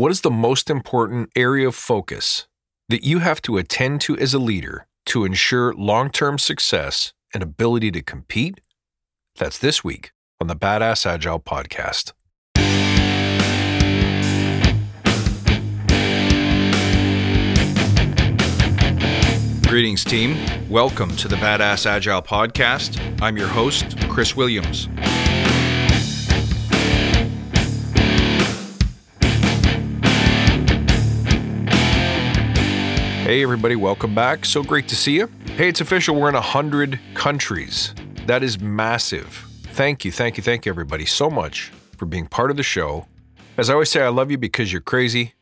What is the most important area of focus that you have to attend to as a leader to ensure long term success and ability to compete? That's this week on the Badass Agile podcast. Greetings, team. Welcome to the Badass Agile podcast. I'm your host, Chris Williams. Hey, everybody, welcome back. So great to see you. Hey, it's official. We're in 100 countries. That is massive. Thank you, thank you, thank you, everybody, so much for being part of the show. As I always say, I love you because you're crazy.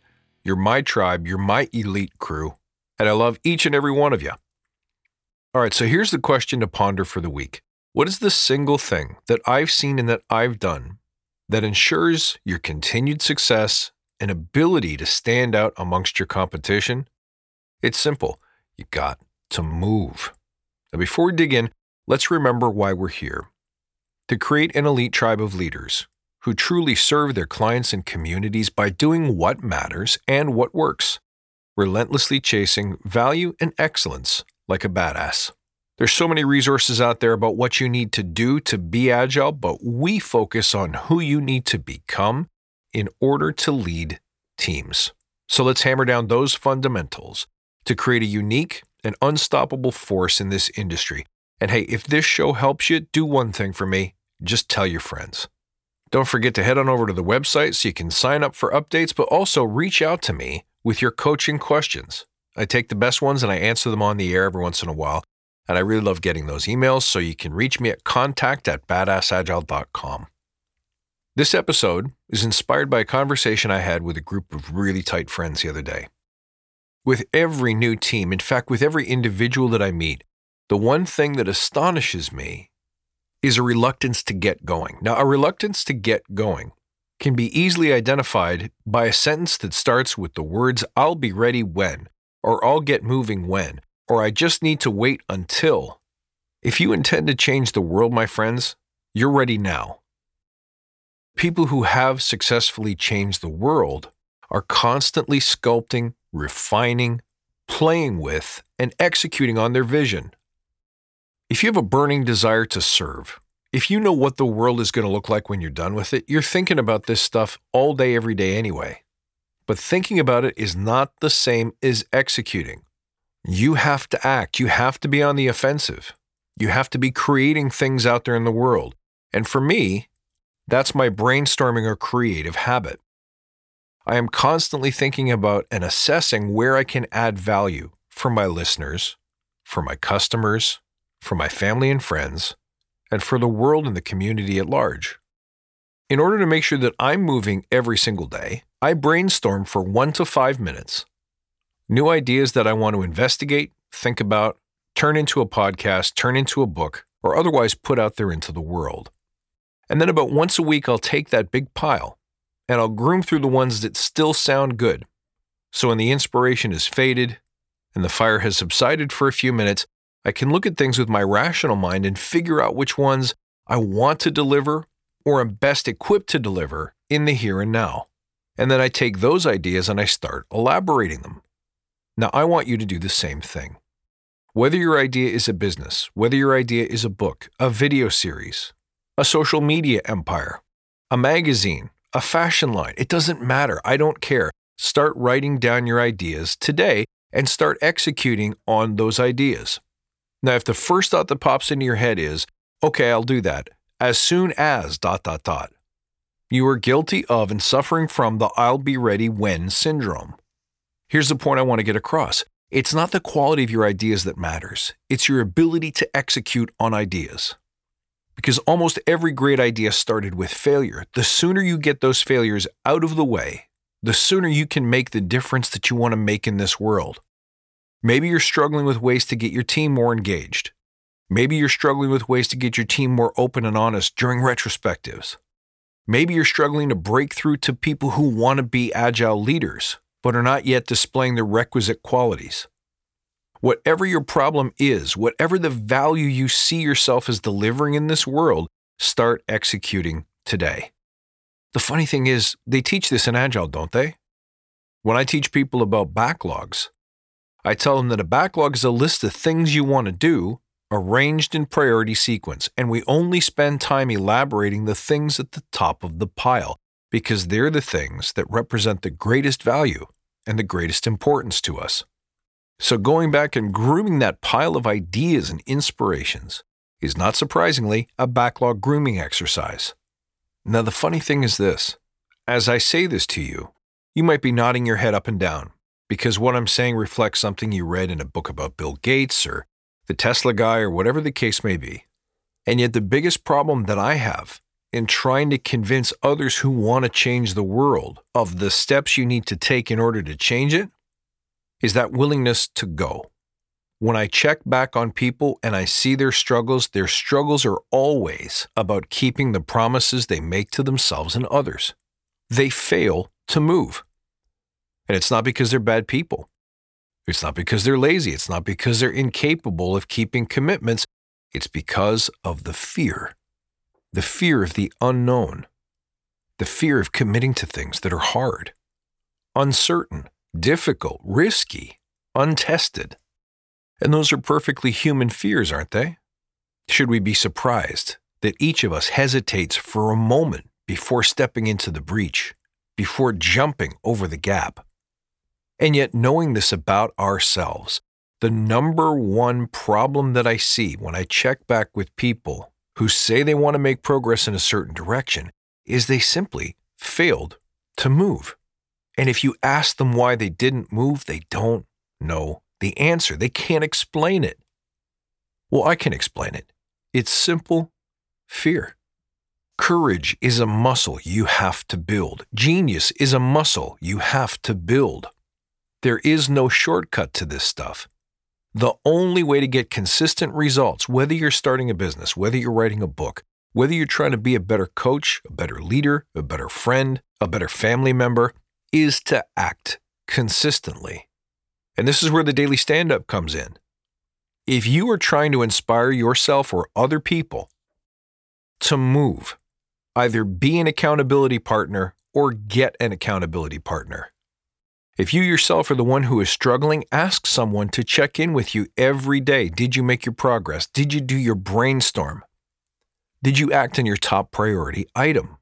You're my tribe. You're my elite crew. And I love each and every one of you. All right, so here's the question to ponder for the week What is the single thing that I've seen and that I've done that ensures your continued success and ability to stand out amongst your competition? It's simple. You got to move. Now, before we dig in, let's remember why we're here to create an elite tribe of leaders who truly serve their clients and communities by doing what matters and what works, relentlessly chasing value and excellence like a badass. There's so many resources out there about what you need to do to be agile, but we focus on who you need to become in order to lead teams. So let's hammer down those fundamentals to create a unique and unstoppable force in this industry. And hey, if this show helps you, do one thing for me just tell your friends. Don't forget to head on over to the website so you can sign up for updates, but also reach out to me with your coaching questions. I take the best ones and I answer them on the air every once in a while. And I really love getting those emails, so you can reach me at contact at badassagile.com. This episode is inspired by a conversation I had with a group of really tight friends the other day. With every new team, in fact, with every individual that I meet, the one thing that astonishes me is a reluctance to get going. Now, a reluctance to get going can be easily identified by a sentence that starts with the words, I'll be ready when, or I'll get moving when, or I just need to wait until. If you intend to change the world, my friends, you're ready now. People who have successfully changed the world are constantly sculpting refining, playing with, and executing on their vision. If you have a burning desire to serve, if you know what the world is going to look like when you're done with it, you're thinking about this stuff all day, every day anyway. But thinking about it is not the same as executing. You have to act, you have to be on the offensive, you have to be creating things out there in the world. And for me, that's my brainstorming or creative habit. I am constantly thinking about and assessing where I can add value for my listeners, for my customers, for my family and friends, and for the world and the community at large. In order to make sure that I'm moving every single day, I brainstorm for one to five minutes. New ideas that I want to investigate, think about, turn into a podcast, turn into a book, or otherwise put out there into the world. And then about once a week, I'll take that big pile and I'll groom through the ones that still sound good. So when the inspiration is faded and the fire has subsided for a few minutes, I can look at things with my rational mind and figure out which ones I want to deliver or am best equipped to deliver in the here and now. And then I take those ideas and I start elaborating them. Now, I want you to do the same thing. Whether your idea is a business, whether your idea is a book, a video series, a social media empire, a magazine, a fashion line. It doesn't matter. I don't care. Start writing down your ideas today and start executing on those ideas. Now, if the first thought that pops into your head is, okay, I'll do that, as soon as dot dot dot, you are guilty of and suffering from the I'll be ready when syndrome. Here's the point I want to get across it's not the quality of your ideas that matters, it's your ability to execute on ideas because almost every great idea started with failure. The sooner you get those failures out of the way, the sooner you can make the difference that you want to make in this world. Maybe you're struggling with ways to get your team more engaged. Maybe you're struggling with ways to get your team more open and honest during retrospectives. Maybe you're struggling to break through to people who want to be agile leaders, but are not yet displaying the requisite qualities. Whatever your problem is, whatever the value you see yourself as delivering in this world, start executing today. The funny thing is, they teach this in Agile, don't they? When I teach people about backlogs, I tell them that a backlog is a list of things you want to do arranged in priority sequence, and we only spend time elaborating the things at the top of the pile because they're the things that represent the greatest value and the greatest importance to us. So, going back and grooming that pile of ideas and inspirations is not surprisingly a backlog grooming exercise. Now, the funny thing is this as I say this to you, you might be nodding your head up and down because what I'm saying reflects something you read in a book about Bill Gates or the Tesla guy or whatever the case may be. And yet, the biggest problem that I have in trying to convince others who want to change the world of the steps you need to take in order to change it is that willingness to go. When I check back on people and I see their struggles, their struggles are always about keeping the promises they make to themselves and others. They fail to move. And it's not because they're bad people. It's not because they're lazy. It's not because they're incapable of keeping commitments. It's because of the fear the fear of the unknown, the fear of committing to things that are hard, uncertain, difficult, risky, untested. And those are perfectly human fears, aren't they? Should we be surprised that each of us hesitates for a moment before stepping into the breach, before jumping over the gap? And yet, knowing this about ourselves, the number one problem that I see when I check back with people who say they want to make progress in a certain direction is they simply failed to move. And if you ask them why they didn't move, they don't know the answer. They can't explain it. Well, I can explain it. It's simple fear. Courage is a muscle you have to build. Genius is a muscle you have to build. There is no shortcut to this stuff. The only way to get consistent results, whether you're starting a business, whether you're writing a book, whether you're trying to be a better coach, a better leader, a better friend, a better family member, is to act consistently. And this is where the daily stand up comes in. If you are trying to inspire yourself or other people to move, either be an accountability partner or get an accountability partner. If you yourself are the one who is struggling, ask someone to check in with you every day. Did you make your progress? Did you do your brainstorm? Did you act on your top priority item?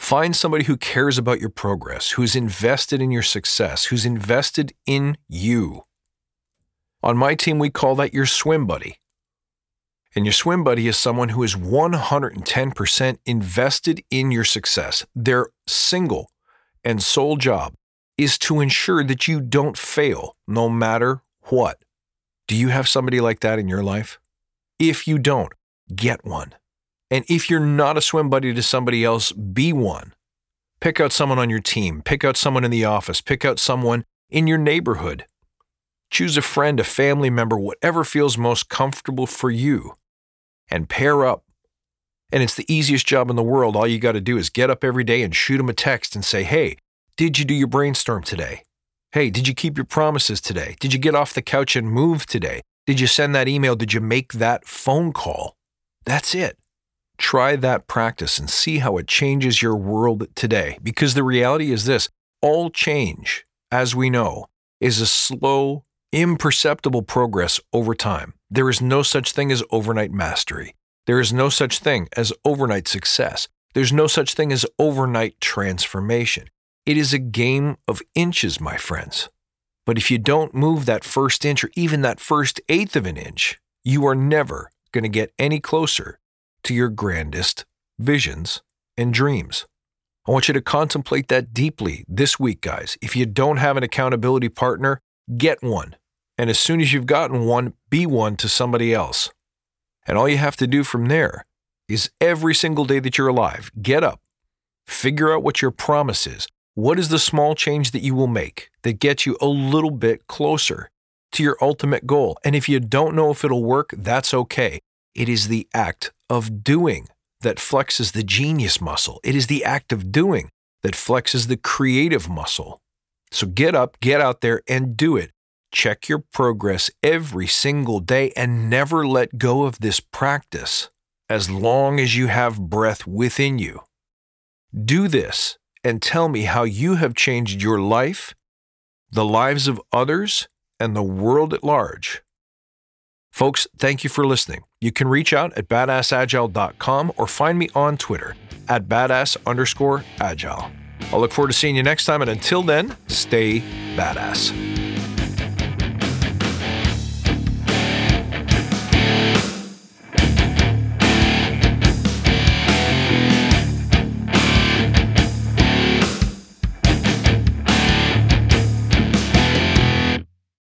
Find somebody who cares about your progress, who's invested in your success, who's invested in you. On my team, we call that your swim buddy. And your swim buddy is someone who is 110% invested in your success. Their single and sole job is to ensure that you don't fail no matter what. Do you have somebody like that in your life? If you don't, get one. And if you're not a swim buddy to somebody else, be one. Pick out someone on your team, pick out someone in the office, pick out someone in your neighborhood. Choose a friend, a family member, whatever feels most comfortable for you, and pair up. And it's the easiest job in the world. All you got to do is get up every day and shoot them a text and say, hey, did you do your brainstorm today? Hey, did you keep your promises today? Did you get off the couch and move today? Did you send that email? Did you make that phone call? That's it. Try that practice and see how it changes your world today. Because the reality is this all change, as we know, is a slow, imperceptible progress over time. There is no such thing as overnight mastery. There is no such thing as overnight success. There's no such thing as overnight transformation. It is a game of inches, my friends. But if you don't move that first inch or even that first eighth of an inch, you are never going to get any closer to your grandest visions and dreams. I want you to contemplate that deeply this week, guys. If you don't have an accountability partner, get one. And as soon as you've gotten one, be one to somebody else. And all you have to do from there is every single day that you're alive, get up, figure out what your promise is, what is the small change that you will make that gets you a little bit closer to your ultimate goal? And if you don't know if it'll work, that's okay. It is the act of doing that flexes the genius muscle. It is the act of doing that flexes the creative muscle. So get up, get out there, and do it. Check your progress every single day and never let go of this practice as long as you have breath within you. Do this and tell me how you have changed your life, the lives of others, and the world at large. Folks, thank you for listening. You can reach out at badassagile.com or find me on Twitter at badass underscore agile. I'll look forward to seeing you next time, and until then, stay badass.